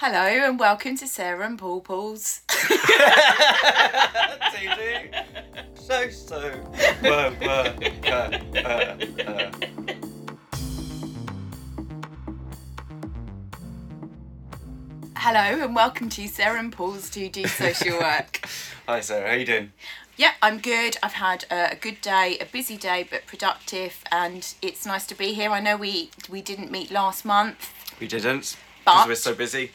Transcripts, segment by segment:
Hello and welcome to Sarah and Paul Paul's. So so. Whoa, whoa, uh, uh, uh. Hello and welcome to Sarah and Paul's 2D social work. Hi Sarah, how you doing? yeah, I'm good. I've had a, good day, a busy day but productive, and it's nice to be here. I know we we didn't meet last month. We didn't But- because we're so busy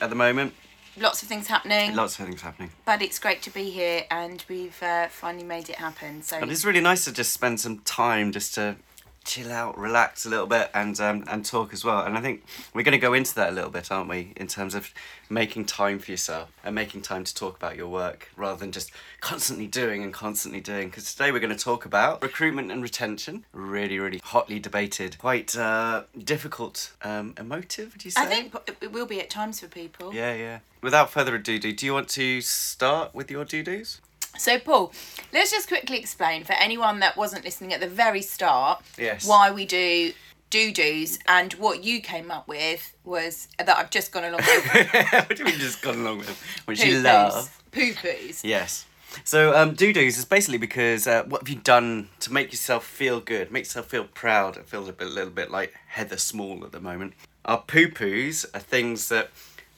at the moment. Lots of things happening, Lots of things happening. but it's great to be here, and we've uh, finally made it happen. So And it's really nice to just spend some time just to chill out, relax a little bit, and um, and talk as well. And I think we're going to go into that a little bit, aren't we? In terms of making time for yourself and making time to talk about your work rather than just constantly doing and constantly doing. Because today we're going to talk about recruitment and retention. Really, really hotly debated, quite uh, difficult, um, emotive. Would you say? I think it will be at times for people. Yeah, yeah. Without further ado, do do you want to start with your doo doos? So, Paul, let's just quickly explain for anyone that wasn't listening at the very start Yes. why we do do do's and what you came up with was that I've just gone along with what do you mean just gone along with? Which you love. Poo poos. Yes. So um, doo doos is basically because uh, what have you done to make yourself feel good, make yourself feel proud? It feels a bit, a little bit like Heather Small at the moment. Our poo poos are things that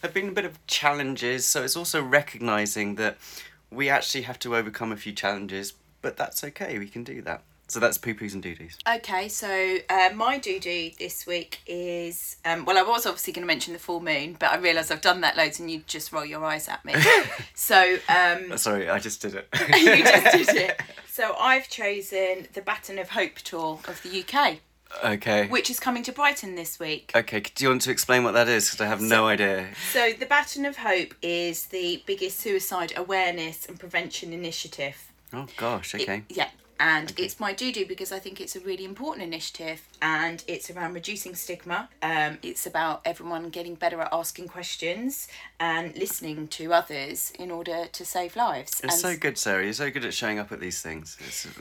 have been a bit of challenges. So it's also recognizing that we actually have to overcome a few challenges, but that's okay. We can do that. So that's poo poos and doo doos. Okay, so uh, my do do this week is um, well, I was obviously going to mention the full moon, but I realise I've done that loads and you just roll your eyes at me. so um, Sorry, I just did it. you just did it. So I've chosen the Baton of Hope tour of the UK, okay. which is coming to Brighton this week. Okay, do you want to explain what that is? Because I have no idea. So, the Baton of Hope is the biggest suicide awareness and prevention initiative. Oh gosh, It- okay. yeah. And it's my do do because I think it's a really important initiative and it's around reducing stigma. Um, it's about everyone getting better at asking questions and listening to others in order to save lives. It's and so good, Sarah. You're so good at showing up at these things.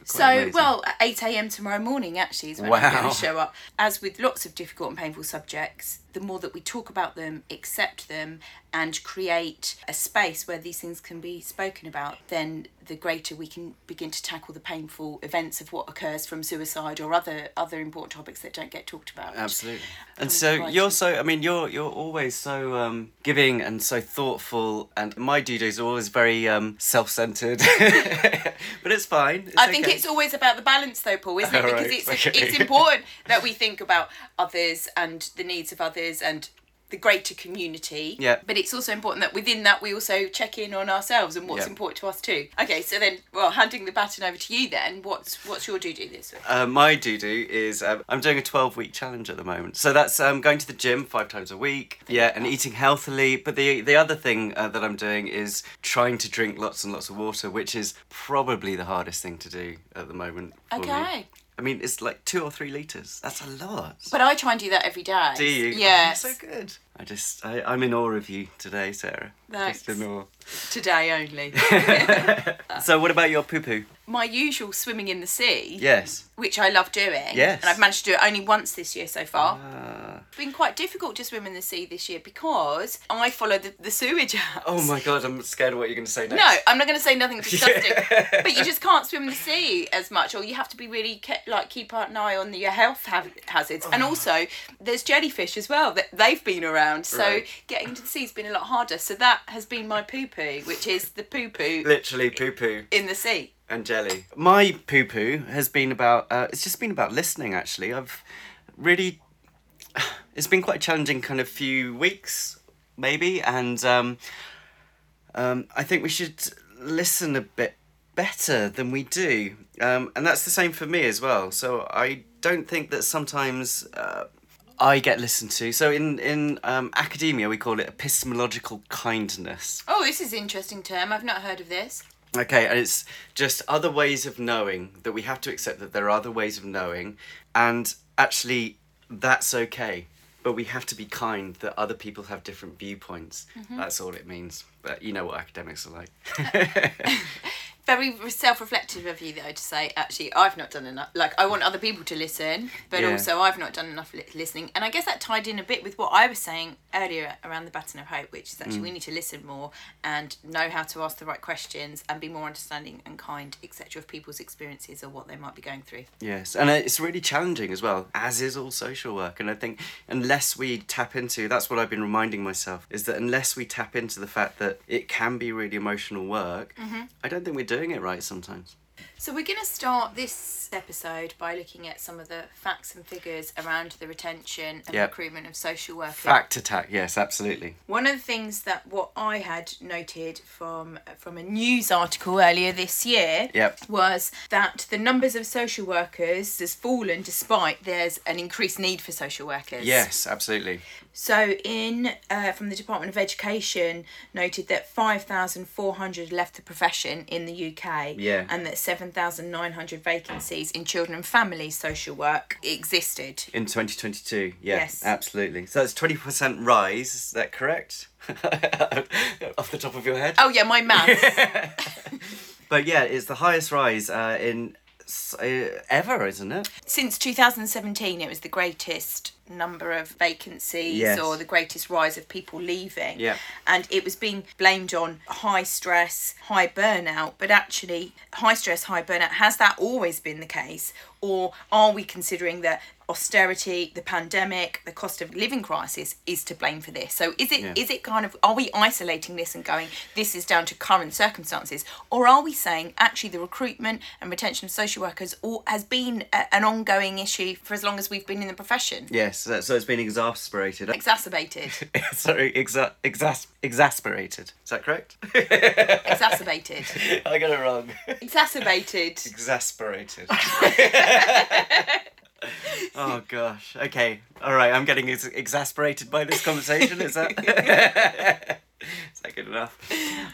So, amazing. well, at 8 a.m. tomorrow morning actually is when I'm Wow. going to show up. As with lots of difficult and painful subjects, the more that we talk about them, accept them, and create a space where these things can be spoken about, then the greater we can begin to tackle the painful events of what occurs from suicide or other other important topics that don't get talked about. Absolutely. And so you're so I mean you're you're always so um, giving and so thoughtful and my duties are always very um, self-centered. but it's fine. It's I think okay. it's always about the balance, though, Paul, isn't it? Because Alright, it's okay. it's important that we think about others and the needs of others and the greater community. Yeah. But it's also important that within that we also check in on ourselves and what's Yeah. important to us too. Okay, so then, well, handing the baton over to you then. What's what's your do do this week? Uh, my do do is um, I'm doing a 12 week challenge at the moment. So that's um, going to the gym five times a week. Yeah, and eating healthily. But the the other thing uh, that I'm doing is trying to drink lots and lots of water, which is probably the hardest thing to do at the moment. For Me. I mean, it's like two or three liters. That's a lot. But I try and do that every day. do you? Yeah. Oh, so good. I just I, I'm in awe of you today, Sarah. Thanks. Just in awe. Today only. So what about your poo poo? My usual swimming in the sea, Yes. which I love doing. Yes. And I've managed to do it only once this year so far. It's been quite difficult to swim in the sea this year because I follow the, the sewage out. oh my god, I'm scared of what you're going to say next. No, I'm not going to say nothing disgusting, but you just can't swim in the sea as much, or you have to be really ke- like keep an eye on your health ha- hazards. Oh. And also, there's jellyfish as well that they've been around, so Right. getting into the sea's been a lot harder. So that has been my poo poo, which is the poo poo Literally poo poo. in the sea. and jelly. My poo poo has been about. Uh, it's just been about listening. Actually, I've really. It's been quite a challenging kind of few weeks, maybe, and um, um, I think we should listen a bit better than we do, um, and that's the same for me as well. So I don't think that sometimes. Uh, I get listened to. So in in um, academia, we call it epistemological kindness. Oh, this is an interesting term. I've not heard of this. Okay, and it's just other ways of knowing that we have to accept that there are other ways of knowing, and actually, that's okay. But we have to be kind that other people have different viewpoints. Mm-hmm. That's all it means. But you know what academics are like. very self-reflective of you though to say actually I've not done enough. Like I want other people to listen, but Yeah. also I've not done enough li- listening. And I guess that tied in a bit with what I was saying earlier around the baton of hope, which is actually mm. we need to listen more and know how to ask the right questions and be more understanding and kind, etc. of people's experiences or what they might be going through. Yes, and it's really challenging as well, as is all social work. And I think unless we tap into that's what I've been reminding myself is that unless we tap into the fact that it can be really emotional work, mm-hmm. I don't think we're doing it right sometimes. So we're going to start this episode by looking at some of the facts and figures around the retention and Yep. recruitment of social workers. Fact attack, yes, absolutely. One of the things that what I had noted from from a news article earlier this year Yep. was that the numbers of social workers has fallen despite there's an increased need for social workers. Yes, absolutely. So in uh, from the Department of Education noted that five thousand four hundred left the profession in the UK. Yeah. And that seven thousand nine hundred vacancies in children and family social work existed. In 2022, yeah, Yes. absolutely. So that's 20% rise, is that correct? Off the top of your head? Oh yeah, my maths. But yeah, it's the highest rise uh, in Uh, ever, isn't it? Since 2017, it was the greatest number of vacancies Yes. or the greatest rise of people leaving. Yeah. And it was being blamed on high stress, high burnout. But actually, high stress, high burnout, has that always been the case? Or are we considering that austerity, the pandemic, the cost of living crisis is to blame for this? So is it is Yeah. it kind of are we isolating this and going this is down to current circumstances, or are we saying actually the recruitment and retention of social workers all, has been a, an ongoing issue for as long as we've been in the profession? Yes, so so it's been exasperated. Exacerbated, Sorry, exa- exas- exasperated. Is that correct? exacerbated, I got it wrong. exacerbated. Exasperated. oh gosh. Okay. All right. I'm getting ex- exasperated by this conversation. Is that? Is that good enough?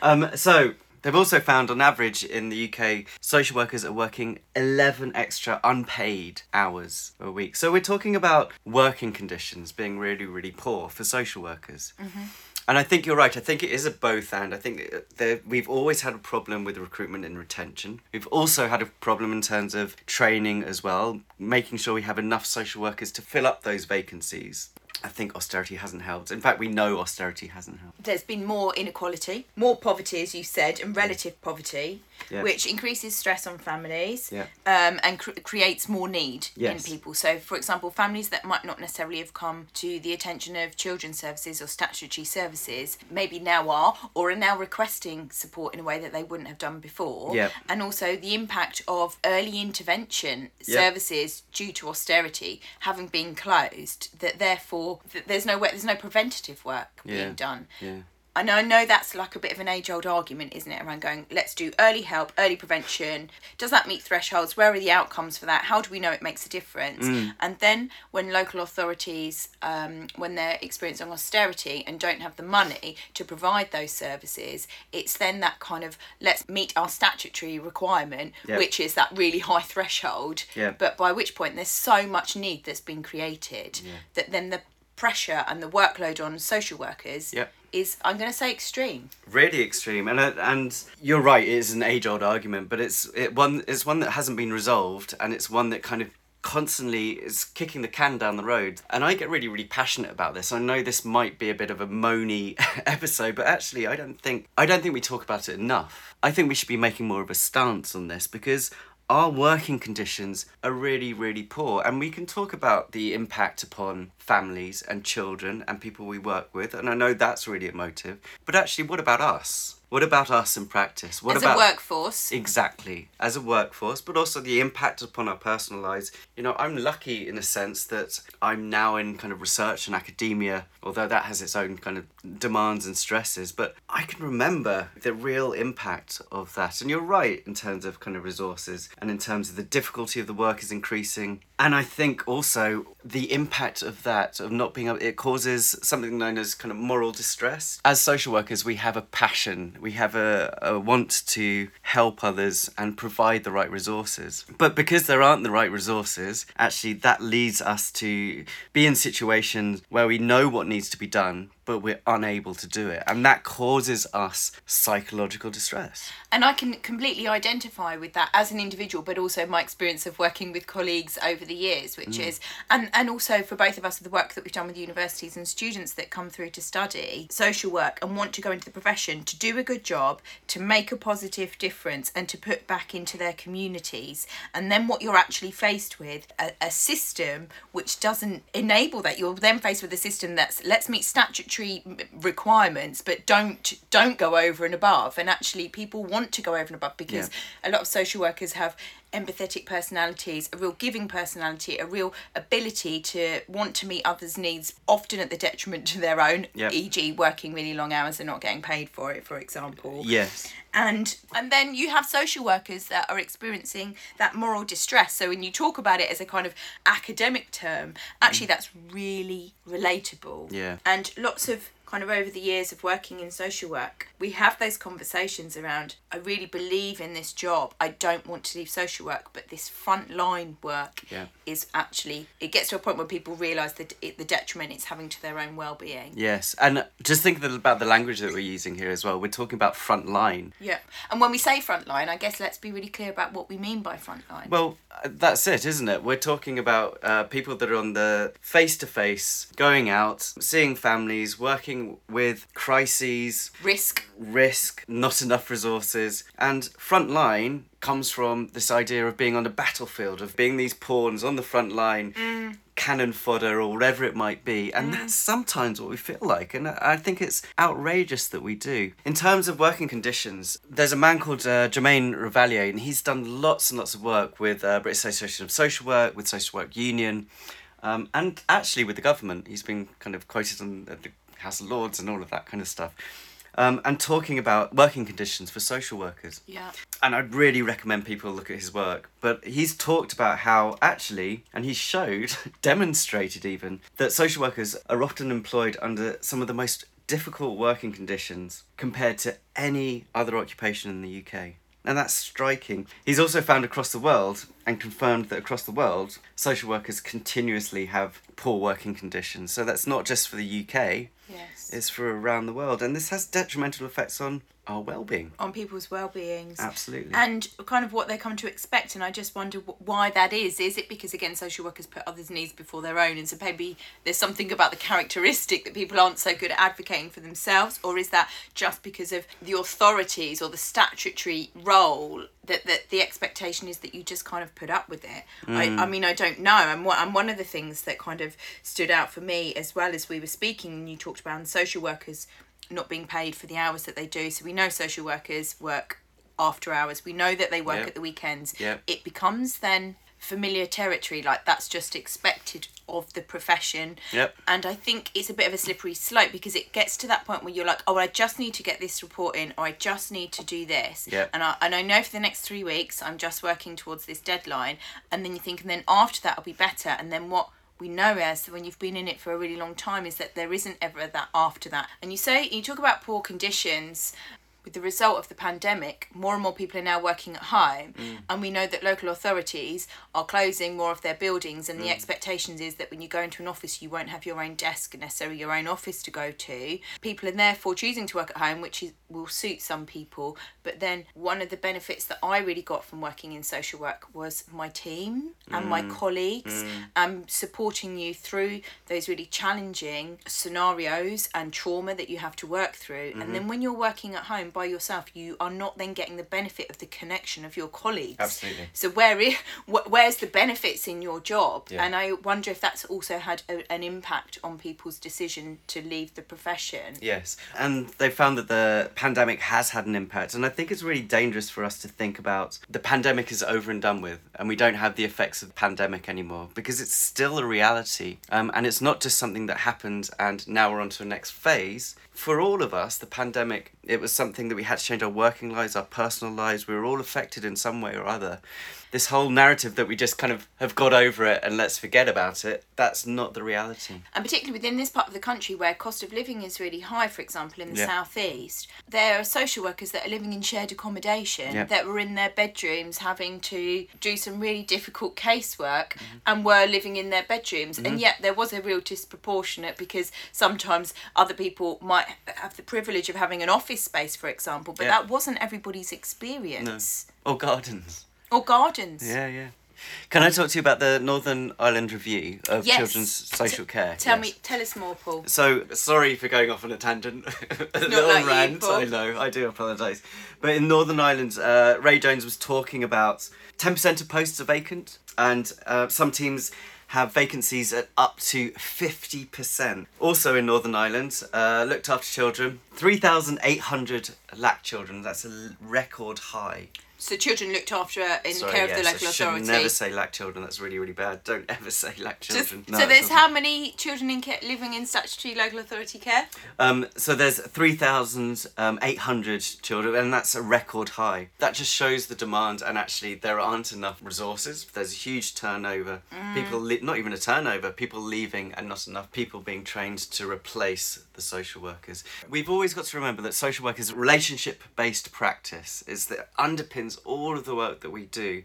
Um. So. They've also found, on average, in the UK, social workers are working 11 extra unpaid hours a week. So we're talking about working conditions being really, really poor for social workers. And I think you're right. I think it is a both and. I think that uh, we've always had a problem with recruitment and retention. We've also had a problem in terms of training as well, making sure we have enough social workers to fill up those vacancies. I think austerity hasn't helped. In fact, we know austerity hasn't helped. There's been more inequality, more poverty, as you said, and relative poverty, Yeah. which increases stress on families Yeah. um, and cr- creates more need Yes. in people. So, for example, families that might not necessarily have come to the attention of children's services or statutory services maybe now are or are now requesting support in a way that they wouldn't have done before. Yeah. And also the impact of early intervention services due to austerity having been closed, that therefore th- there's no way, there's no preventative work being done. Yeah. I know, I know that's like a bit of an age old argument, isn't it? Around going, let's do early help, early prevention. Does that meet thresholds? Where are the outcomes for that? How do we know it makes a difference? And then when local authorities, um, when they're experiencing austerity and don't have the money to provide those services, it's then that kind of let's meet our statutory requirement, Yeah. which is that really high threshold. Yeah. But by which point there's so much need that's been created that then the pressure and the workload on social workers Yep. Is I'm going to say extreme. really extreme and uh, and you're right it is an age old argument but it's it one it's one that hasn't been resolved and it's one that kind of constantly is kicking the can down the road. And I get really really passionate about this. I know this might be a bit of a moany episode but actually I don't think I don't think we talk about it enough. I think we should be making more of a stance on this because our working conditions are really, really poor. And we can talk about the impact upon families and children and people we work with. And I know that's really emotive. But actually, what about us? What about us in practice? What As about a workforce, Exactly, as a workforce, but also the impact upon our personal lives. You know, I'm lucky in a sense that I'm now in kind of research and academia, although that has its own kind of demands and stresses. But I can remember the real impact of that. And you're right in terms of kind of resources and in terms of the difficulty of the work is increasing. And I think also the impact of that, of not being able, it causes something known as kind of moral distress. As social workers, we have a passion, we have a, a want to help others and provide the right resources. But because there aren't the right resources, actually that leads us to be in situations where we know what needs to be done, but we're unable to do it. And that causes us psychological distress. And I can completely identify with that as an individual, but also my experience of working with colleagues over the years, which Mm. is, and, and also for both of us, the work that we've done with universities and students that come through to study social work and want to go into the profession to do a good job, to make a positive difference, and to put back into their communities. And then what you're actually faced with, a, a system which doesn't enable that. You're then faced with a system that's let's meet statutory requirements, but don't don't go over and above. And actually, people want to go over and above because a lot of social workers have empathetic personalities, a real giving personality, a real ability to want to meet others' needs, often at the detriment to their own, Yep. e.g., working really long hours and not getting paid for it, for example Yes. and and then you have social workers that are experiencing that moral distress so when you talk about it as a kind of academic term actually mm. that's really relatable Yeah. and lots of kind of over the years of working in social work we have those conversations around i really believe in this job i don't want to leave social work but this frontline work Yeah. is actually it gets to a point where people realize that it, the detriment it's having to their own well-being Yes. And just think about the language that we're using here as well. We're talking about frontline. yeah and when we say frontline i guess let's be really clear about what we mean by frontline Well, uh, that's it, isn't it? We're talking about uh, people that are on the face to face, going out, seeing families, working with crises, risk risk, not enough resources. And frontline comes from this idea of being on the battlefield, of being these pawns on the front line, cannon fodder or whatever it might be. And that's sometimes what we feel like. And I I think it's outrageous that we do. In terms of working conditions, there's a man called uh, Jermaine Ravalier, and he's done lots and lots of work with uh, British Association of Social Work, with Social Work Union. Um, and actually with the government, he's been kind of quoted on the House of Lords and all of that kind of stuff um, and talking about working conditions for social workers. yeah And I'd really recommend people look at his work. But he's talked about how actually, and he showed, demonstrated even, that social workers are often employed under some of the most difficult working conditions compared to any other occupation in the UK. And that's striking. He's also found across the world and confirmed that across the world, social workers continuously have poor working conditions. So that's not just for the UK, yes it's for around the world. And this has detrimental effects on our well-being. on people's well-beings. Absolutely. and kind of what they come to expect and i just wonder why that is. Is it because again social workers put others needs before their own? And so maybe there's something about the characteristic that people aren't so good at advocating for themselves or is that just because of the authorities or the statutory role that, that the expectation is that you just kind of put up with it? I, I mm. mean i don't know. And, what, and one of the things that kind of stood out for me as well as we were speaking and you talked about social workers not being paid for the hours that they do. So we know social workers work after hours. We know that they work Yep. at the weekends. Yep. It becomes then familiar territory, like that's just expected of the profession. Yep. And I think it's a bit of a slippery slope because it gets to that point where you're like, oh, I just need to get this report in, or I just need to do this. Yep. And I and I know for the next three weeks I'm just working towards this deadline, and then you think, and then after that i'll be better, and then what we know as when you've been in it for a really long time is that there isn't ever that after that. And you say you talk about poor conditions with the result of the pandemic, more and more people are now working at home, mm. and we know that local authorities are closing more of their buildings. And the mm. expectations is that when you go into an office, you won't have your own desk and necessarily your own office to go to. People are therefore choosing to work at home, which is, will suit some people. But then one of the benefits that I really got from working in social work was my team and my mm. colleagues um, supporting you through those really challenging scenarios and trauma that you have to work through. And mm-hmm. then when you're working at home by yourself, you are not then getting the benefit of the connection of your colleagues. Absolutely. So where is where's the benefits in your job? Yeah. And I wonder if that's also had a, an impact on people's decision to leave the profession. Yes, and they found that the pandemic has had an impact, and I think it's really dangerous for us to think about the pandemic is over and done with, and we don't have the effects of the pandemic anymore because it's still a reality, um, and it's not just something that happened and now we're on to the next phase. For all of us, the pandemic it was something that we had to change our working lives, our personal lives. We were all affected in some way or other. This whole narrative that we just kind of have got over it and let's forget about it, that's not the reality. And particularly within this part of the country where cost of living is really high, for example, in the Yeah. southeast, there are social workers that are living in shared accommodation Yeah. that were in their bedrooms having to do some really difficult casework Mm-hmm. and were living in their bedrooms. And yet there was a real disproportionate because sometimes other people might have the privilege of having an office space, for example, but Yeah. that wasn't everybody's experience. Or gardens. Or gardens. Yeah, yeah. Can I talk to you about the Northern Ireland Review of Yes. Children's Social Care? Tell Yes. me, tell us more, Paul. So sorry for going off on a tangent, a little like you, rant. Paul. I know, I do apologise. But in Northern Ireland, uh, Ray Jones was talking about ten percent of posts are vacant, and uh, some teams have vacancies at up to fifty percent. Also in Northern Ireland, uh, looked after children, three thousand eight hundred lack children. That's a record high. So children looked after in Sorry, the care of the local should authority. never say lack children. That's really, really bad. Don't ever say lack Just- children. so there's how many children in care, living in statutory local authority care? Um, so there's 3,800 children, and that's a record high. That just shows the demand, and actually there aren't enough resources. There's a huge turnover. People, li- not even a turnover, people leaving, and not enough people being trained to replace the social workers. We've always got to remember that social work is a relationship-based practice. It's that underpins all of the work that we do.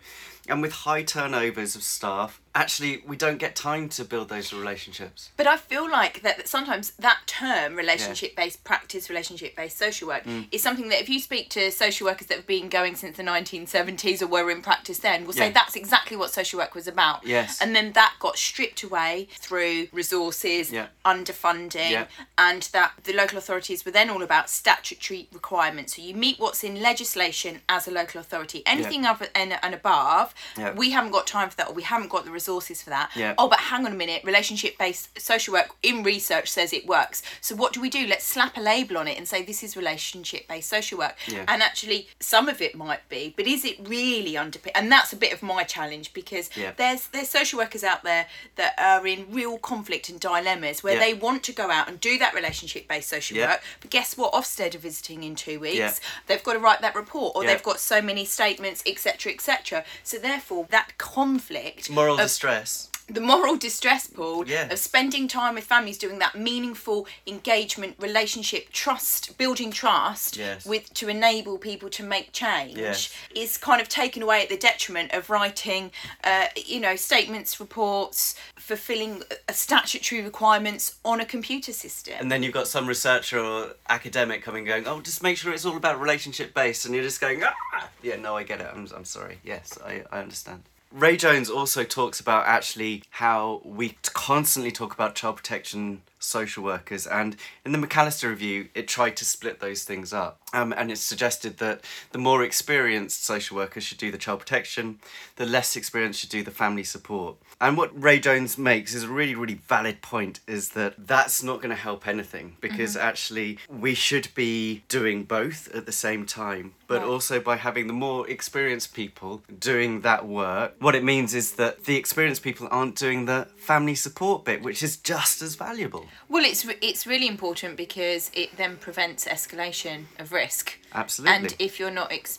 And with high turnovers of staff, actually we don't get time to build those relationships. But I feel like that that sometimes that term, relationship based practice, relationship based social work, Mm. is something that if you speak to social workers that have been going since the 1970s or were in practice then, will say Yeah. that's exactly what social work was about. Yes. And then that got stripped away through resources, Yeah. underfunding, Yeah. and that the local authorities were then all about statutory requirements. So you meet what's in legislation as a local authority. Anything other and, and above, Yeah. we haven't got time for that or we haven't got the resources for that. Yeah. Oh, but hang on a minute, relationship based social work in research says it works. So what do we do? Let's slap a label on it and say this is relationship based social work. Yeah. And actually, some of it might be, but is it really underpinned? And that's a bit of my challenge because Yeah. there's there's social workers out there that are in real conflict and dilemmas where Yeah. they want to go out and do that relationship based social Yeah. work, but guess what? Ofsted are visiting in two weeks. Yeah. They've got to write that report, or Yeah. they've got so many statements, etc., etc. So therefore, that conflict Moral of distress. The moral distress pool Yeah. of spending time with families doing that meaningful engagement relationship trust building trust Yes. with to enable people to make change Yes. is kind of taken away at the detriment of writing uh, you know statements reports fulfilling statutory requirements on a computer system And then you've got some researcher or academic coming going, oh, just make sure it's all about relationship based. And you're just going, ah! Yeah, no, I get it. I'm, I'm sorry. Yes, I, I understand. Ray Jones also talks about actually how we constantly talk about child protection social workers and in the MacAlister review it tried to split those things up. Um, and it suggested that the more experienced social workers should do the child protection the less experienced should do the family support. And what Ray Jones makes is a really really valid point is that that's not going to help anything because actually we should be doing both at the same time but Right. also by having the more experienced people doing that work what it means is that the experienced people aren't doing the family support bit which is just as valuable well it's re- it's really important because it then prevents escalation of risk Absolutely. And if you're not ex-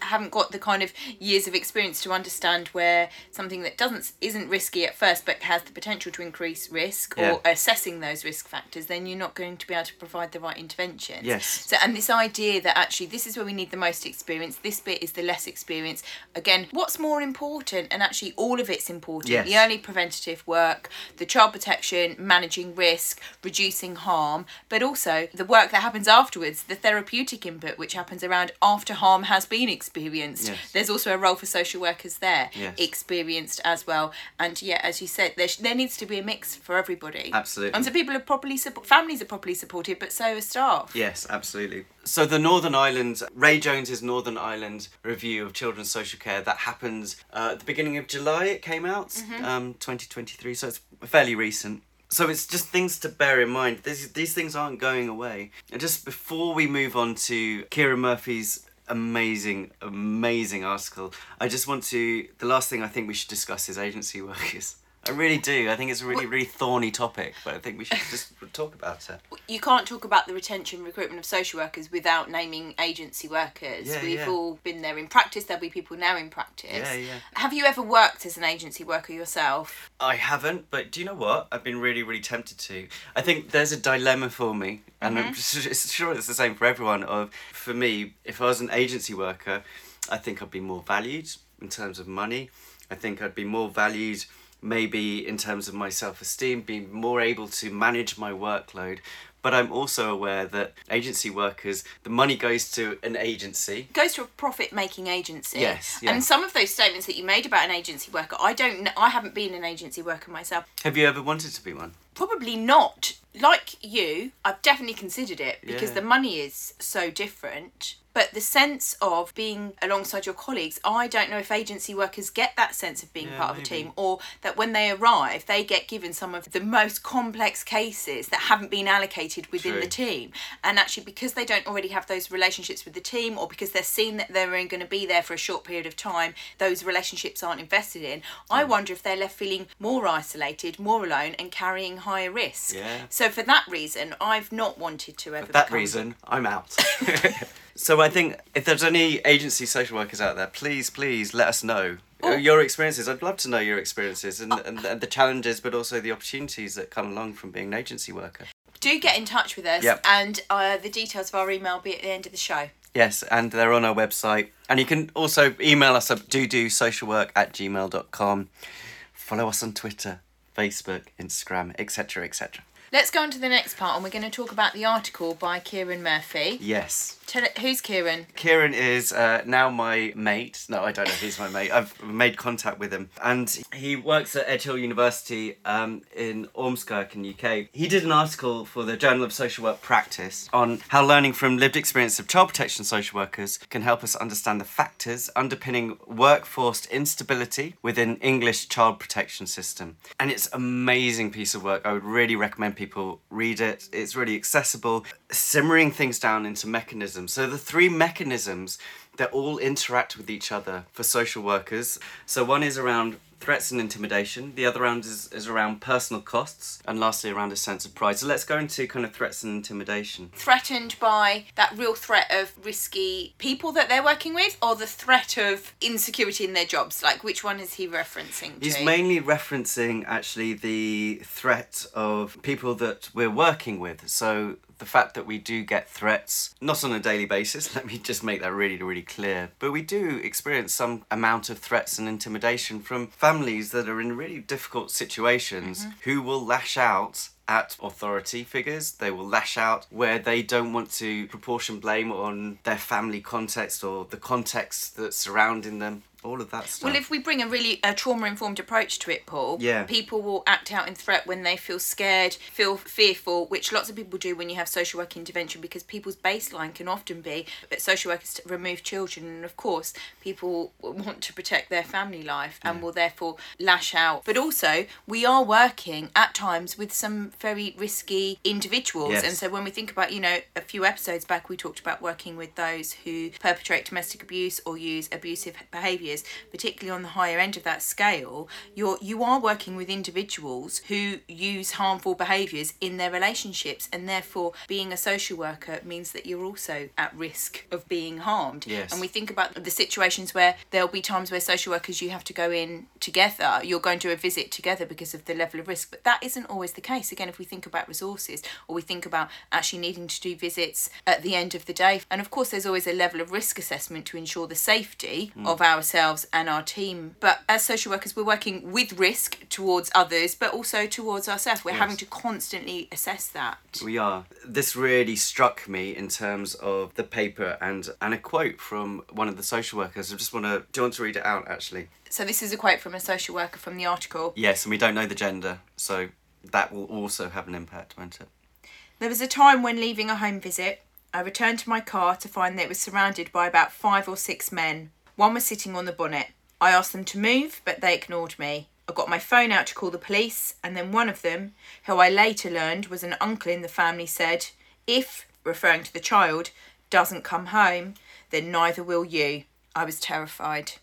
haven't got the kind of years of experience to understand where something that doesn't isn't risky at first but has the potential to increase risk Yeah. or assessing those risk factors, then you're not going to be able to provide the right interventions. Yes. So and this idea that actually this is where we need the most experience, this bit is the less experience. Again, what's more important? And actually all of it's important. Yes. The early preventative work, the child protection, managing risk, reducing harm, but also the work that happens afterwards, the therapeutic input which happens around after harm has been experienced. Yes. There's also a role for social workers there, Yes. experienced as well. And yeah, as you said, there, sh- there needs to be a mix for everybody. Absolutely. And so people are properly support, families are properly supported, but so are staff. Yes, absolutely. So the Northern Ireland, Ray Jones's Northern Ireland review of children's social care that happens uh, at the beginning of July. It came out, um, twenty twenty three. So it's fairly recent. So it's just things to bear in mind. These these things aren't going away. And just before we move on to Ciarán Murphy's amazing, amazing article, I just want to. The last thing I think we should discuss is agency workers. I really do. I think it's a really, really thorny topic, but I think we should just talk about it. You can't talk about the retention recruitment of social workers without naming agency workers. Yeah, We've yeah. all been there in practice. There'll be people now in practice. Yeah, yeah. Have you ever worked as an agency worker yourself? I haven't, but do you know what? I've been really, really tempted to. I think there's a dilemma for me, and I'm mm-hmm. s- s- sure it's the same for everyone. Of for me, if I was an agency worker, I think I'd be more valued in terms of money. I think I'd be more valued maybe in terms of my self-esteem, being more able to manage my workload. But I'm also aware that agency workers, the money goes to an agency. goes to a profit making agency. Yes, yeah. And some of those statements that you made about an agency worker, I don't know, I haven't been an agency worker myself. Have you ever wanted to be one? Probably not. Like you, I've definitely considered it because Yeah. the money is so different. But the sense of being alongside your colleagues, I don't know if agency workers get that sense of being Yeah, part of a team or that when they arrive, they get given some of the most complex cases that haven't been allocated within True. the team. And actually, because they don't already have those relationships with the team or because they're seeing that they're only going to be there for a short period of time, those relationships aren't invested in, I Mm. wonder if they're left feeling more isolated, more alone, and carrying higher risk. Yeah. So, for that reason, I've not wanted to ever. For that reason, I'm out. so I think if there's any agency social workers out there, please, please let us know Oh. your experiences. I'd love to know your experiences and, and, and the challenges, but also the opportunities that come along from being an agency worker. Do get in touch with us, Yep. and uh, the details of our email will be at the end of the show. Yes, and they're on our website. And you can also email us at dodosocialwork at gmail.com. Follow us on Twitter, Facebook, Instagram, etc., etc. Let's go on to the next part, and we're going to talk about the article by Ciarán Murphy. Yes. Tell it, who's Ciarán? Ciarán is uh, now my mate. No, I don't know if he's my mate. I've made contact with him. And he works at Edge Hill University um, in Ormskirk in UK. He did an article for the Journal of Social Work Practice on how learning from lived experience of child protection social workers can help us understand the factors underpinning workforce instability within English child protection system. And it's amazing piece of work. I would really recommend people read it. It's really accessible, simmering things down into mechanisms. So the three mechanisms that all interact with each other for social workers. So one is around threats and intimidation. The other round is, is around personal costs, and lastly around a sense of pride. So let's go into kind of threats and intimidation. Threatened by that real threat of risky people that they're working with, or the threat of insecurity in their jobs? Like, which one is he referencing? He's mainly referencing actually the threat of people that we're working with. So the fact that we do get threats, not on a daily basis, let me just make that really, really clear, but we do experience some amount of threats and intimidation from families that are in really difficult situations mm-hmm. who will lash out at authority figures. They will lash out where they don't want to proportion blame on their family context or the context that's surrounding them. All of that stuff. Well, if we bring a really a trauma informed approach to it, Paul, Yeah. people will act out in threat when they feel scared, feel fearful, which lots of people do when you have social work intervention because people's baseline can often be that social workers remove children, and of course, people want to protect their family life and will therefore lash out. But also, we are working at times with some very risky individuals, Yes. and so when we think about, you know, a few episodes back, we talked about working with those who perpetrate domestic abuse or use abusive particularly on the higher end of that scale. You're you are working with individuals who use harmful behaviours in their relationships, and therefore being a social worker means that you're also at risk of being harmed. Yes. And we think about the situations where there'll be times where social workers you have to go in together, you're going to a visit together because of the level of risk, but that isn't always the case. Again, if we think about resources or we think about actually needing to do visits at the end of the day, and of course, there's always a level of risk assessment to ensure the safety mm. of ourselves and our team. But as social workers, we're working with risk towards others, but also towards ourselves. We're having to constantly assess that. We are. This really struck me in terms of the paper and and a quote from one of the social workers. I just want to. Do you want to read it out? Actually, So, this is a quote from a social worker from the article. yes. And we don't know the gender, so that will also have an impact, won't it? There was a time when leaving a home visit, I returned to my car to find that it was surrounded by about five or six men. One was sitting on the bonnet. I asked them to move, but they ignored me. I got my phone out to call the police, and then one of them, who I later learned was an uncle in the family, said, If, referring to the child, doesn't come home, then neither will you. I was terrified.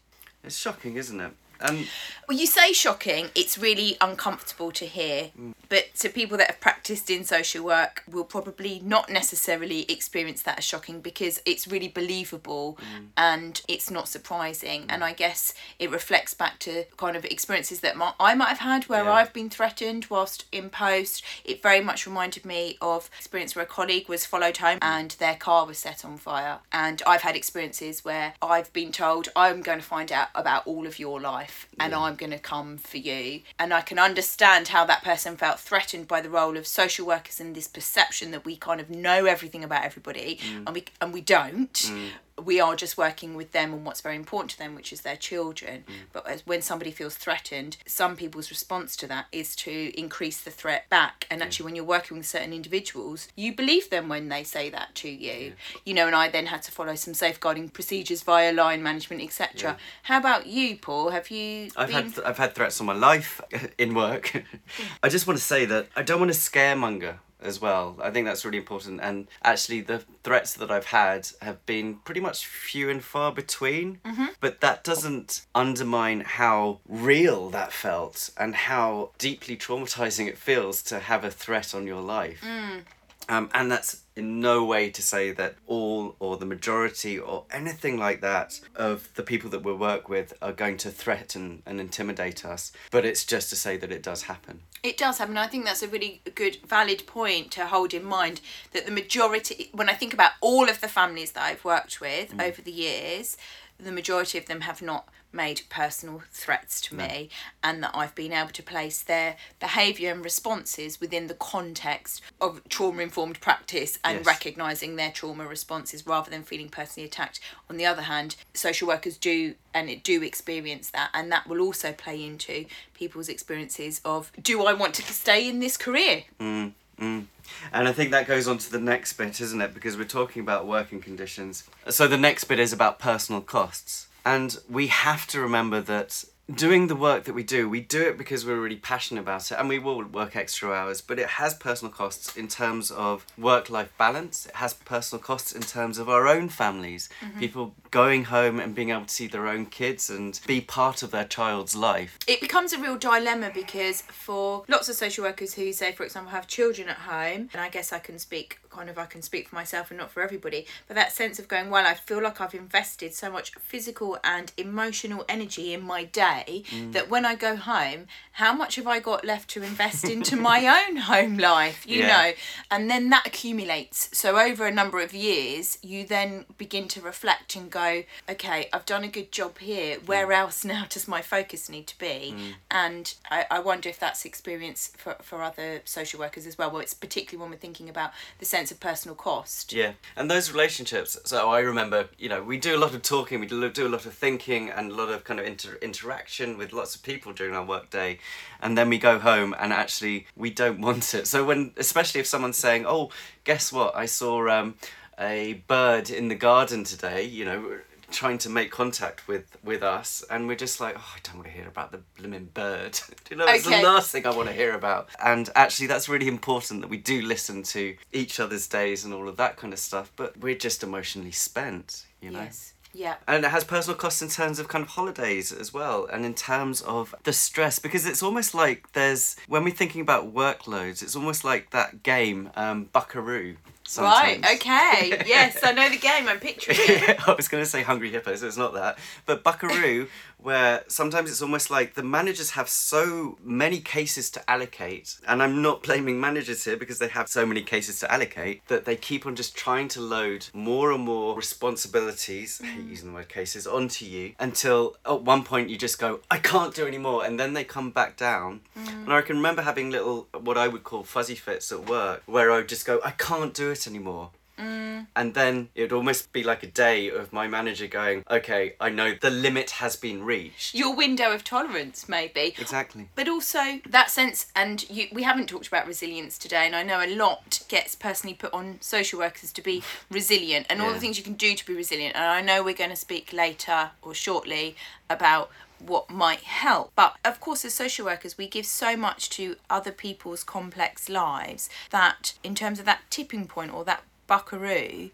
It's shocking, isn't it? And Well, you say shocking, it's really uncomfortable to hear. But to people that have practiced in social work will probably not necessarily experience that as shocking because it's really believable and it's not surprising. And I guess it reflects back to kind of experiences that my, I might have had where Yeah. I've been threatened whilst in post. It very much reminded me of experience where a colleague was followed home and their car was set on fire. And I've had experiences where I've been told I'm going to find out about all of your life and I'm going to come for you. And I can understand how that person felt threatened by the role of social workers and this perception that we kind of know everything about everybody mm. and we and we don't. Mm. We are just working with them on what's very important to them, which is their children. Mm. But as, when somebody feels threatened, some people's response to that is to increase the threat back. And actually, when you're working with certain individuals, you believe them when they say that to you. You know, and I then had to follow some safeguarding procedures via line management, etc. How about you, Paul? Have you I've been? had I've had threats on my life in work. I just want to say that I don't want to scaremonger as well. I think that's really important. And actually, the threats that I've had have been pretty much few and far between. Mm-hmm. But that doesn't undermine how real that felt and how deeply traumatizing it feels to have a threat on your life. Mm. Um, and that's in no way to say that all or the majority or anything like that of the people that we work with are going to threaten and intimidate us. But it's just to say that it does happen. It does happen. I think that's a really good, valid point to hold in mind that the majority, when I think about all of the families that I've worked with over the years, the majority of them have not made personal threats to me, and that I've been able to place their behaviour and responses within the context of trauma informed practice and Yes. recognising their trauma responses rather than feeling personally attacked. On the other hand, social workers do and it do experience that, and that will also play into people's experiences of do I want to stay in this career? Mm, mm. And I think that goes on to the next bit, isn't it? Because we're talking about working conditions. So the next bit is about personal costs. And we have to remember that doing the work that we do, we do it because we're really passionate about it and we will work extra hours, but it has personal costs in terms of work life balance. It has personal costs in terms of our own families. Mm-hmm. People going home and being able to see their own kids and be part of their child's life. it becomes a real dilemma because for lots of social workers who say for example have children at home and i guess i can speak kind of i can speak for myself and not for everybody but that sense of going well i feel like i've invested so much physical and emotional energy in my day Mm. that when i go home how much have i got left to invest into my own home life? You Yeah. know? And then that accumulates. So over a number of years you then begin to reflect and go okay i've done a good job here. Mm. Where else now does my focus need to be? Mm. And I, I wonder if that's experience for, for other social workers as well well it's particularly when we're thinking about the sense of personal cost. Yeah, and those relationships. So I remember, you know, we do a lot of talking, we do do a lot of thinking, and a lot of kind of inter- interaction with lots of people during our work day, and then we go home and actually we don't want it. So when, especially if someone's saying, "Oh, guess what? I saw um, a bird in the garden today," you know. Trying to make contact with with us, and we're just like, oh, I don't want to hear about the blooming bird. Do you know, that's Okay. the last thing I want to hear about. And actually, that's really important that we do listen to each other's days and all of that kind of stuff. But we're just emotionally spent, you know. yes yeah And it has personal costs in terms of kind of holidays as well, and in terms of the stress, because it's almost like there's when we're thinking about workloads, it's almost like that game, um, Buckaroo. right okay yes i know the game i'm picturing it I was going to say Hungry Hippos, it's not that. But Buckaroo, where sometimes it's almost like the managers have so many cases to allocate, and I'm not blaming managers here because they have so many cases to allocate, that they keep on just trying to load more and more responsibilities, I hate mm. using the word cases, onto you until at one point you just go, I can't do any more, and then they come back down. Mm. And I can remember having little, what I would call fuzzy fits at work, where I would just go, I can't do it anymore. Mm. And then it would almost be like a day of my manager going, okay, I know the limit has been reached. your window of tolerance maybe Exactly. but also that sense and you we haven't talked about resilience today and i know a lot gets personally put on social workers to be resilient and all the things you can do to be resilient and i know we're going to speak later or shortly about what might help but of course as social workers we give so much to other people's complex lives that in terms of that tipping point or that buckaroo,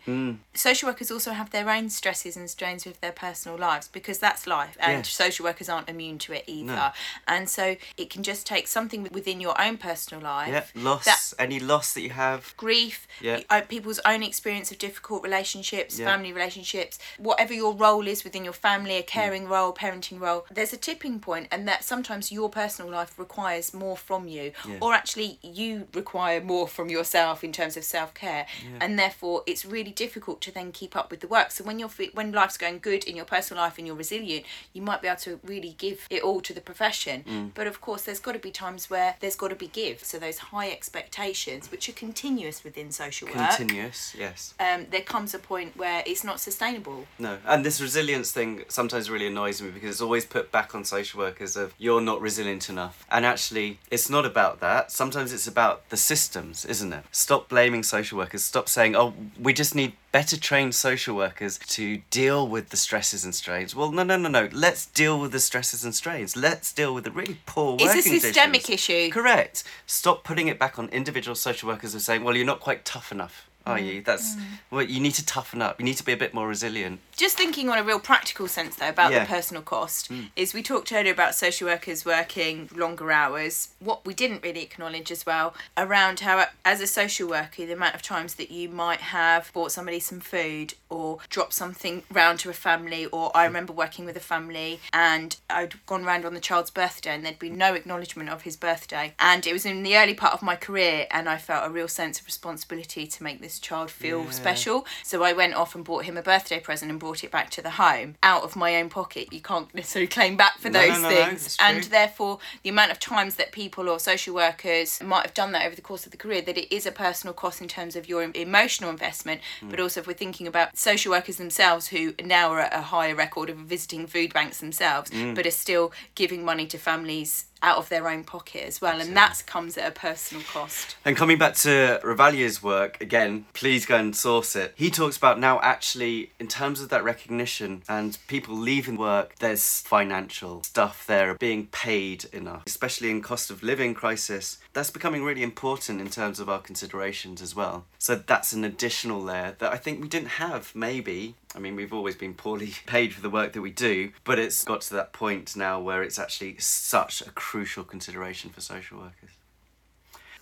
social workers also have their own stresses and strains with their personal lives because that's life, and Yes. social workers aren't immune to it either. No. And so it can just take something within your own personal life. Yeah, loss, That any loss that you have. grief, Yeah. uh, people's own experience of difficult relationships, Yeah. family relationships, whatever your role is within your family, Mm. a caring role, parenting role, there's a tipping point, and that sometimes your personal life requires more from you, Yeah. or actually you require more from yourself in terms of self care, and therefore it's really difficult to then keep up with the work. So when you're when life's going good in your personal life and you're resilient, you might be able to really give it all to the profession. Mm. But of course, there's got to be times where there's got to be give. So those high expectations, which are continuous within social work, Continuous, yes. um, there comes a point where it's not sustainable. No, and this resilience thing sometimes really annoys me because it's always put back on social workers of you're not resilient enough. And actually, it's not about that. Sometimes it's about the systems, isn't it? Stop blaming social workers. Stop saying, "Oh, we just need better trained social workers to deal with the stresses and strains." Well, no, no, no, no. Let's deal with the stresses and strains. Let's deal with the really poor It's a systemic conditions. issue. Correct. Stop putting it back on individual social workers and saying, "Well, you're not quite tough enough." Are Mm. you? That's mm. well. You need to toughen up. You need to be a bit more resilient. Just thinking on a real practical sense, though, about Yeah. the personal cost, mm. is we talked earlier about social workers working longer hours. What we didn't really acknowledge as well around how, as a social worker, the amount of times that you might have bought somebody some food or dropped something round to a family, or I hmm. remember working with a family and I'd gone round on the child's birthday and there'd be no acknowledgement of his birthday. And it was in the early part of my career, and I felt a real sense of responsibility to make this child feel Yeah. special. So I went off and bought him a birthday present and brought it back to the home out of my own pocket. You can't necessarily claim back for No, those no, no, things. and therefore, the amount of times that people or social workers might have done that over the course of the career, that it is a personal cost in terms of your emotional investment, Hmm. but also if we're thinking about social workers themselves who now are at a higher record of visiting food banks themselves, Hmm. but are still giving money to families out of their own pocket as well. And that comes at a personal cost. And coming back to Ravalier's work, again, please go and source it. He talks about now actually, in terms of that recognition and people leaving work, there's financial stuff there being paid enough, especially in cost of living crisis. That's becoming really important in terms of our considerations as well. So that's an additional layer that I think we didn't have, maybe. I mean, we've always been poorly paid for the work that we do, but it's got to that point now where it's actually such a crucial consideration for social workers.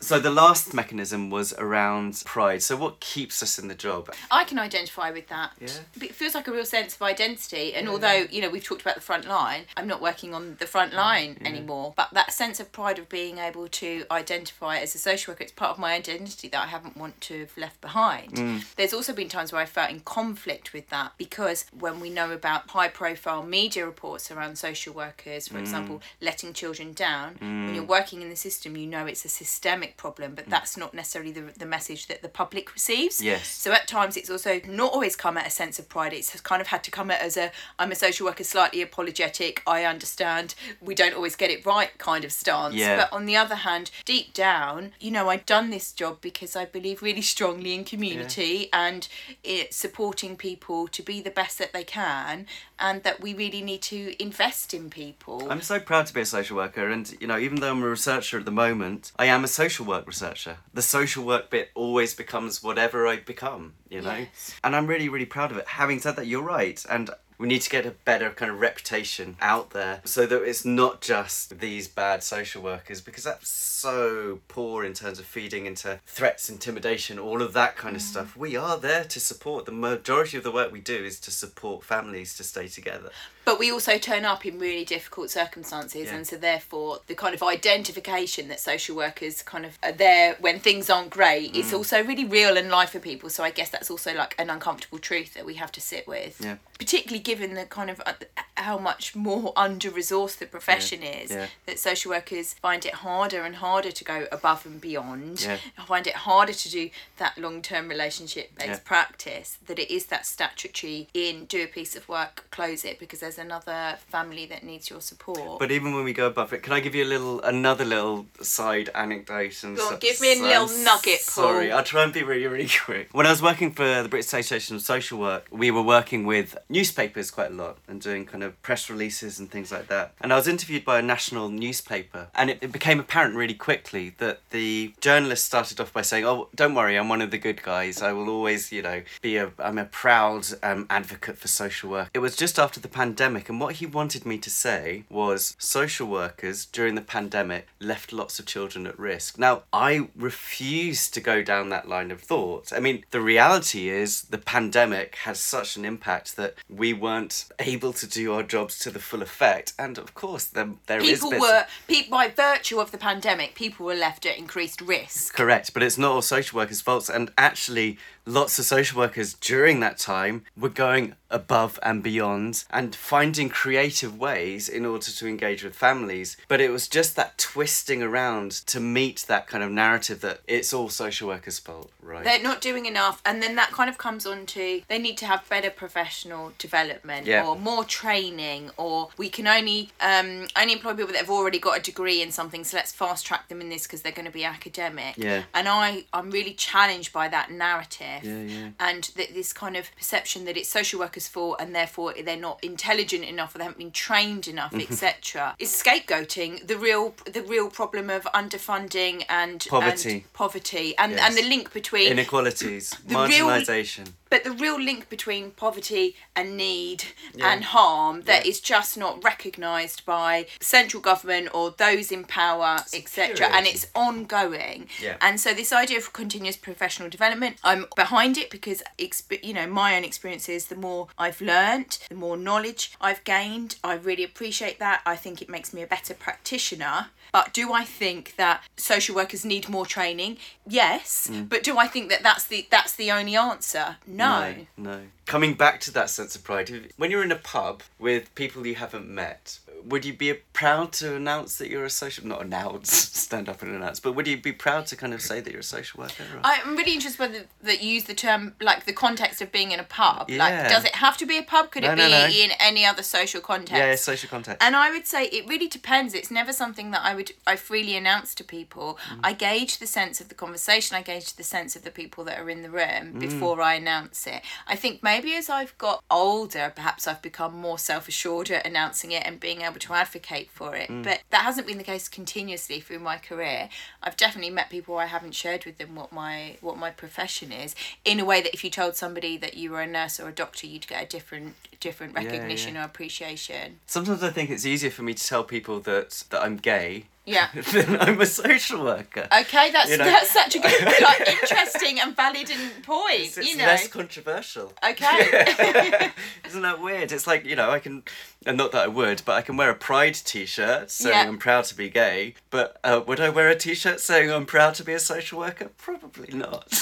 So the last mechanism was around pride. So what keeps us in the job? I can identify with that. Yeah. It feels like a real sense of identity. And although, you know, we've talked about the front line, I'm not working on the front line anymore. But that sense of pride of being able to identify as a social worker, it's part of my identity that I haven't want to have left behind. Mm. There's also been times where I felt in conflict with that because when we know about high profile media reports around social workers, for mm. example, letting children down, when mm. you're working in the system, you know it's a systemic problem, but mm. that's not necessarily the, the message that the public receives. Yes. So at times it's also not always come at a sense of pride. It's kind of had to come at as a I'm a social worker, slightly apologetic. I understand we don't always get it right kind of stance. Yeah. But on the other hand, deep down, you know, I've done this job because I believe really strongly in community and it supporting people to be the best that they can, and that we really need to invest in people. I'm so proud to be a social worker, and you know, even though I'm a researcher at the moment, I am a social work researcher. The social work bit always becomes whatever I become, you know? Yes. And I'm really, really proud of it. Having said that, you're right. And we need to get a better kind of reputation out there so that it's not just these bad social workers because that's so poor in terms of feeding into threats, intimidation, all of that kind of mm. stuff. We are there to support. The majority of the work we do is to support families to stay together. But we also turn up in really difficult circumstances, Yeah. and so therefore the kind of identification that social workers kind of are there when things aren't great Mm. is also really real in life for people. So I guess that's also like an uncomfortable truth that we have to sit with. Yeah. Particularly given the kind of uh, how much more under resourced the profession is, Yeah. that social workers find it harder and harder to go above and beyond. Yeah. I find it harder to do that long term relationship based Yeah. practice, that it is that statutory in do a piece of work, close it because there's another family that needs your support. But even when we go above it, can I give you a little, another little side anecdote? And Go on, give me a little I'm nugget, Sorry, I'll try and be really, really quick. When I was working for the British Association of Social Work, we were working with newspapers quite a lot and doing kind of of press releases and things like that. And I was interviewed by a national newspaper, and it, it became apparent really quickly that the journalist started off by saying, "Oh, don't worry, I'm one of the good guys. I will always, you know, be a I'm a proud um, advocate for social work." It was just after the pandemic, and what he wanted me to say was social workers during the pandemic left lots of children at risk. Now, I refuse to go down that line of thought. I mean, the reality is the pandemic has such an impact that we weren't able to do our jobs to the full effect, and of course, there there is people bits- were by virtue of the pandemic people were left at increased risk Correct, but it's not all social workers' faults. And actually, lots of social workers during that time were going above and beyond and finding creative ways in order to engage with families. But it was just that twisting around to meet that kind of narrative that it's all social workers' fault, right? they're not doing enough and then that kind of comes on to they need to have better professional development Yeah. or more training or we can only um only employ people that have already got a degree in something so let's fast track them in this because they're going to be academic Yeah. and i i'm really challenged by that narrative Yeah, yeah. and th- this kind of perception that it's social workers fault and therefore they're not intelligent enough or they haven't been trained enough mm-hmm. etc is scapegoating the real the real problem of underfunding and Poverty. and poverty and Yes. and the link between Inequalities, The real- marginalisation. But the real link between poverty and need Yeah. and harm that Yeah. is just not recognised by central government or those in power, etc. And it's ongoing. Yeah. And so this idea of continuous professional development, I'm behind it because exp- you know my own experiences. The more I've learnt, the more knowledge I've gained. I really appreciate that. I think it makes me a better practitioner. But do I think that social workers need more training? Yes. Mm. But do I think that that's the that's the only answer? No. No, no. Coming back to that sense of pride, when you're in a pub with people you haven't met, would you be proud to announce that you're a social? Not announce, stand up and announce, but would you be proud to kind of say that you're a social worker? Or? I'm really interested whether that you use the term like the context of being in a pub. Like, does it have to be a pub? Could No, it be no. in any other social context? yeah, social contact. And I would say it really depends. It's never something that I would I freely announce to people. Mm. I gauge the sense of the conversation. I gauge the sense of the people that are in the room Mm. before I announce it. I think maybe as I've got older, perhaps I've become more self assured at announcing it and being able to advocate for it. Mm. But that hasn't been the case continuously through my career. I've definitely met people I haven't shared with them what my what my profession is in a way that if you told somebody that you were a nurse or a doctor, you'd get a different different Yeah, recognition yeah. or appreciation. Sometimes I think it's easier for me to tell people that that I'm gay Yeah. than I'm a social worker. Okay, that's You know? that's such a good, like, interesting and valid and point. It's, it's you know. less controversial. Okay. Isn't that weird? It's like, you know, I can, and not that I would, but I can wear a pride t shirt saying Yeah. I'm proud to be gay, but uh, would I wear a t shirt saying I'm proud to be a social worker? Probably not.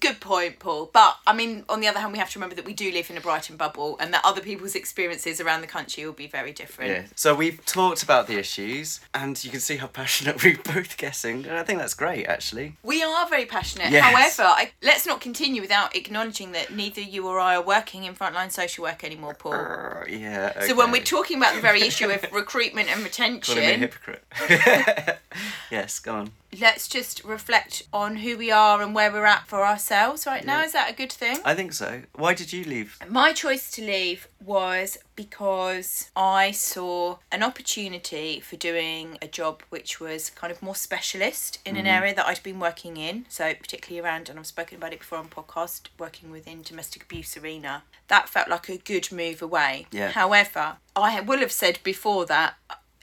Good point, Paul. But I mean, on the other hand, we have to remember that we do live in a Brighton bubble, and that other people's experiences around the country will be very different. yeah. So we've talked about the issues, and you can see how passionate we're both getting, and I think that's great, actually. We are very passionate. Yes. However, I, let's not continue without acknowledging that neither you or I are working in frontline social work anymore, Paul. Uh, yeah. So when we're talking about the very issue of recruitment and Calling me a retention, hypocrite. yes, go on. Let's just reflect on who we are and where we're at for ourselves right now. Yeah. Is that a good thing? I think so. Why did you leave? My choice to leave was because I saw an opportunity for doing a job which was kind of more specialist in an mm-hmm. area that I'd been working in. So, particularly around, and I've spoken about it before on podcast, working within domestic abuse arena. That felt like a good move away. Yeah. However, I will have said before that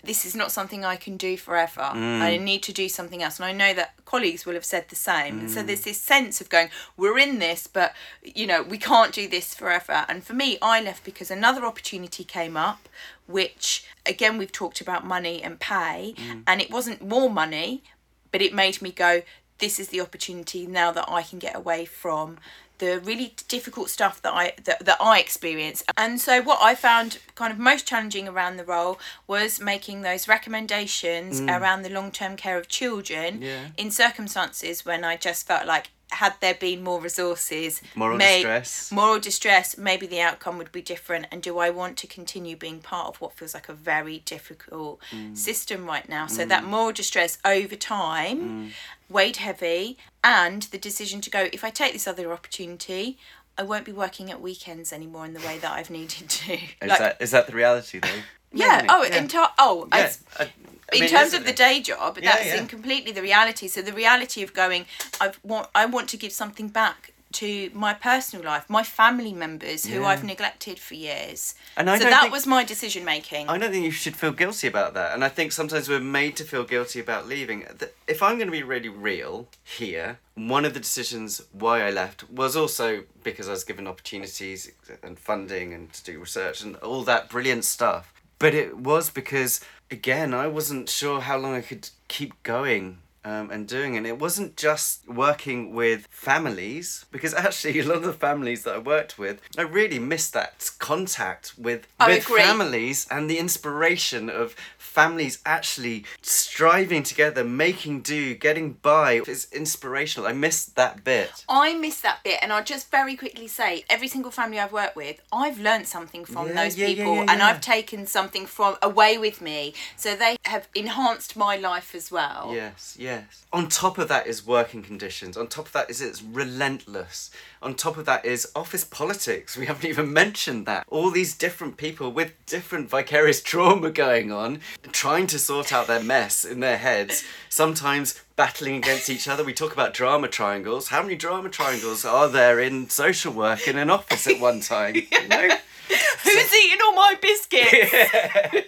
this is not something I can do forever. Mm. I need to do something else. And I know that colleagues will have said the same. And so mm. there's this sense of going, we're in this, but you know, we can't do this forever. And for me, I left because another opportunity came up, which again we've talked about money and pay, mm. and it wasn't more money, but it made me go, this is the opportunity now that I can get away from the really difficult stuff that I that, that I experienced. And so what I found kind of most challenging around the role was making those recommendations mm. around the long-term care of children Yeah. in circumstances when I just felt like had there been more resources Moral distress. moral distress maybe the outcome would be different and do i want to continue being part of what feels like a very difficult Mm. system right now so that moral distress over time Mm. weighed heavy and the decision to go if i take this other opportunity I won't be working at weekends anymore in the way that I've needed to. Is Like, that is that the reality though? yeah. Oh, yeah. in ter- oh, Yeah, I- I in mean, terms of the day job, Yeah, that's completely the reality. So the reality of going, I want, I want to give something back to my personal life, my family members who Yeah. I've neglected for years. And I so that think- was my decision making. I don't think you should feel guilty about that. And I think sometimes we're made to feel guilty about leaving. If I'm going to be really real here, one of the decisions why I left was also because I was given opportunities and funding and to do research and all that brilliant stuff. But it was because, again, I wasn't sure how long I could keep going. Um, and doing and it wasn't just working with families because actually a lot of the families that I worked with I really missed that contact with I with agree. families and the inspiration of families actually striving together, making do, getting by is inspirational. I missed that bit. I miss that bit, and I'll just very quickly say every single family I've worked with, I've learned something from Yeah, those yeah, people, yeah, and. I've taken something from away with me. So they have enhanced my life as well. Yes, yes. On top of that is working conditions. On top of that is it's relentless. On top of that is office politics. We haven't even mentioned that. All these different people with different vicarious trauma going on, trying to sort out their mess in their heads, sometimes battling against each other. We talk about drama triangles. How many drama triangles are there in social work in an office at one time? You know? Who's eating all my biscuits?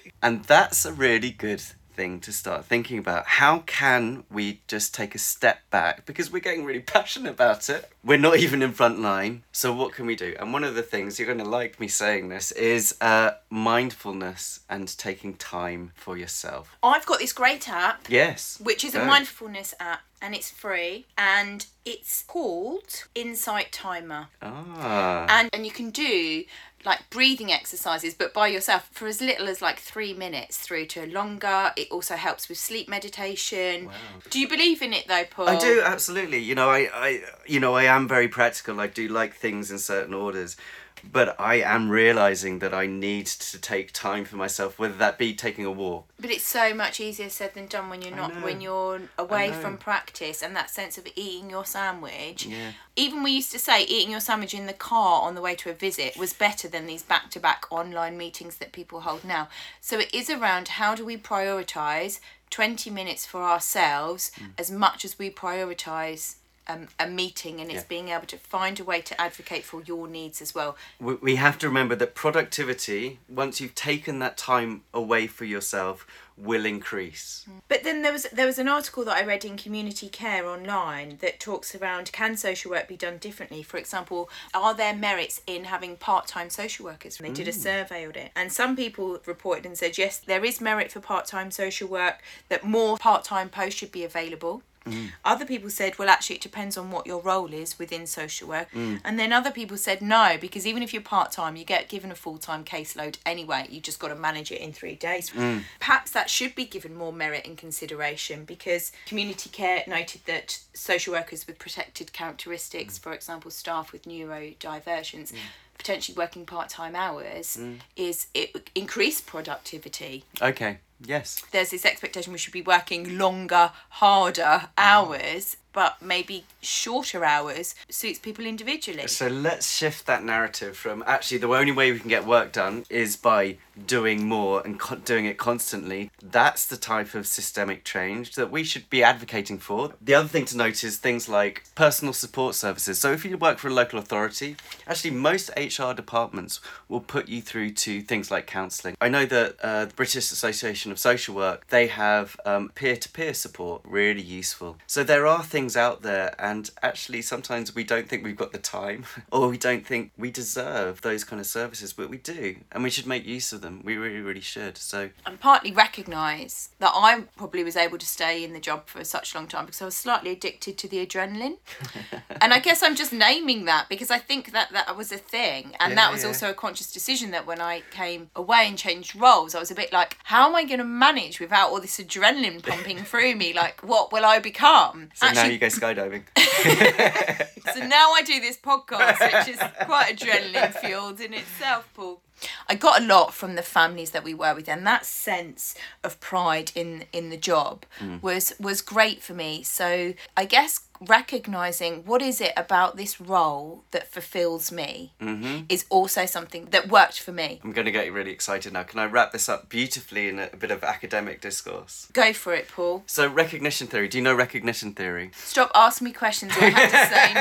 And that's a really good thing to start thinking about. How can we just take a step back? Because we're getting really passionate about it. We're not even in front line. So, what can we do? And one of the things, you're going to like me saying this, is uh, mindfulness and taking time for yourself. I've got this great app, Yes. which is a mindfulness app, and it's free, and it's called Insight Timer. Ah. and and you can do like breathing exercises but by yourself for as little as like three minutes through to longer. It also helps with sleep meditation. Do you believe in it though paul? I do absolutely. You know, I, I, you know, I am very practical. I do like things in certain orders, but I am realizing that I need to take time for myself, whether that be taking a walk. but it's so much easier said than done when you're not when you're away from practice and that sense of eating your sandwich Yeah. even we used to say eating your sandwich in the car on the way to a visit was better than these back-to-back online meetings that people hold now so it is around how do we prioritize 20 minutes for ourselves Mm. as much as we prioritize um, a meeting and it's Yeah. being able to find a way to advocate for your needs as well we, we have to remember that productivity once you've taken that time away for yourself will increase But then there was there was an article that I read in Community Care online that talks around can social work be done differently? For example, are there merits in having part time social workers? They did a survey on it, and some people reported and said yes, there is merit for part time social work. That more part time posts should be available. Mm. Other people said, well, actually, it depends on what your role is within social work. Mm. And then other people said no, because even if you're part time, you get given a full time caseload anyway. You just got to manage it in three days. Mm. Perhaps that should be given more merit and consideration because community care noted that social workers with protected characteristics, for example, staff with neurodivergence, potentially working part time hours, is it increased productivity. Okay yes. There's this expectation we should be working longer, harder hours, but maybe shorter hours suits people individually. so let's shift that narrative from actually the only way we can get work done is by doing more and doing it constantly. That's the type of systemic change that we should be advocating for. The other thing to note is things like personal support services. So if you work for a local authority actually most hr departments will put you through to things like counselling. I know that uh, the british association of social work they have um, peer-to-peer support really useful so there are things out there and actually sometimes we don't think we've got the time or we don't think we deserve those kind of services but we do and we should make use of them we really really should so and partly recognise that I probably was able to stay in the job for such a long time because I was slightly addicted to the adrenaline. and I guess I'm just naming that because I think that that was a thing. And Yeah, that was yeah. also a conscious decision that when I came away and changed roles, I was a bit like, how am I going to manage without all this adrenaline pumping through me? Like, what will I become? so now you go skydiving so now I do this podcast, which is quite adrenaline fueled in itself, Paul. I got a lot from the families that we were with, and that sense of pride in in the job mm. was was great for me. So I guess recognizing what is it about this role that fulfills me mm-hmm. is also something that worked for me. I'm going to get you really excited now. Can I wrap this up beautifully in a, a bit of academic discourse? Go for it, Paul. So, recognition theory. Do you know recognition theory? Stop asking me questions. I have to say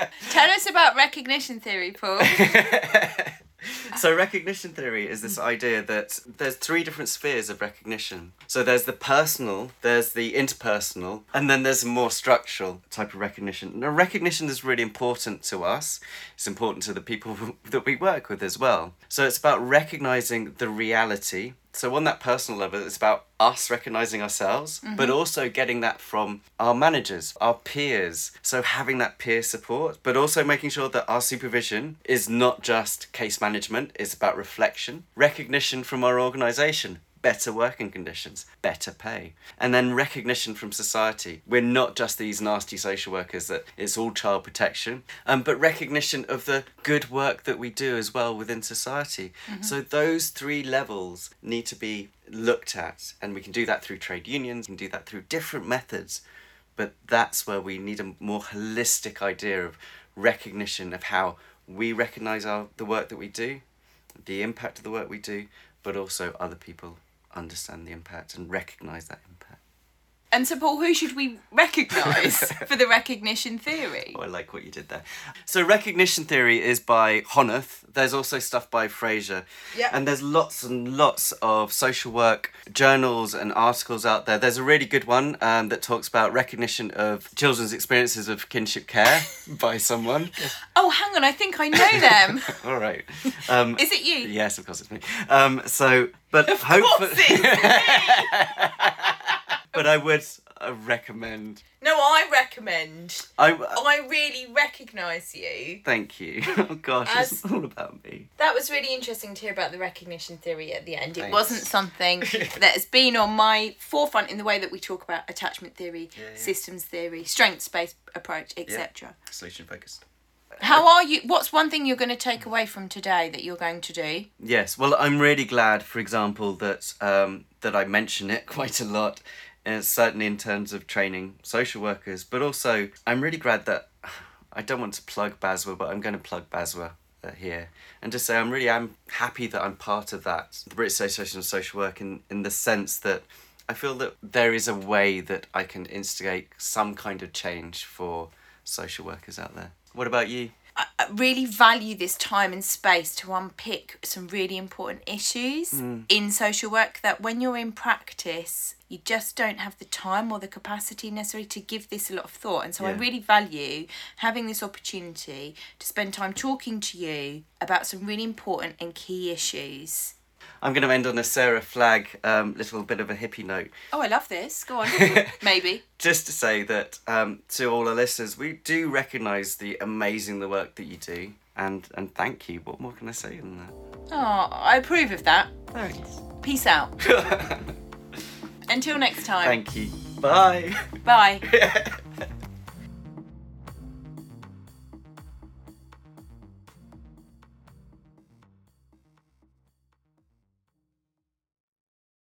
no. Tell us about recognition theory, Paul. So recognition theory is this idea that there's three different spheres of recognition. So there's the personal, there's the interpersonal, and then there's a more structural type of recognition. Now recognition is really important to us. It's important to the people that we work with as well. So it's about recognizing the reality. So on that personal level, it's about us recognizing ourselves, but mm-hmm. also getting that from our managers, our peers. So having that peer support, but also making sure that our supervision is not just case management, it's about reflection, recognition from our organization, better working conditions, better pay, and then recognition from society. We're not just these nasty social workers that it's all child protection, um, but recognition of the good work that we do as well within society. So those three levels need to be looked at, and we can do that through trade unions, and do that through different methods. But that's where we need a more holistic idea of recognition of how we recognize our the work that we do, the impact of the work we do, but also other people understand the impact and recognize that impact. And so, Paul, who should we recognise for the recognition theory? Oh, I like what you did there. So recognition theory is by Honneth. There's also stuff by Fraser. Yeah. And there's lots and lots of social work journals and articles out there. There's a really good one um, that talks about recognition of children's experiences of kinship care by someone. Oh, hang on, I think I know them. All right. Um, Is it you? Yes, of course it's me. Um, so, but hopefully, course it's me. But I would uh, recommend. No, I recommend. I I really recognise you. thank you. Oh gosh, As- it's all about me. That was really interesting to hear about the recognition theory at the end. It Thanks. wasn't something that has been on my forefront in the way that we talk about attachment theory, Yeah, yeah. systems theory, strengths based approach, etc. Solution focused. How are you? What's one thing you're going to take away from today that you're going to do? Yes, well, I'm really glad, for example, that um, that I mention it quite a lot, uh, certainly in terms of training social workers. But also, I'm really glad that I don't want to plug BASWA, but I'm going to plug BASWA uh, here and just say I'm really I'm happy that I'm part of that, the British Association of Social Work, in in the sense that I feel that there is a way that I can instigate some kind of change for social workers out there. What about you? I I really value this time and space to unpick some really important issues in social work that when you're in practice you just don't have the time or the capacity necessary to give this a lot of thought and so I really value having this opportunity to spend time talking to you about some really important and key issues. I'm going to end on a Sarah Flag um, little bit of a hippie note. Oh, I love this. Go on. Maybe. just to say that um, to all our listeners, we do recognise the amazing the work that you do, and and thank you. What more can I say than that? Oh, I approve of that. Thanks. Peace out. Until next time. thank you. Bye. Bye.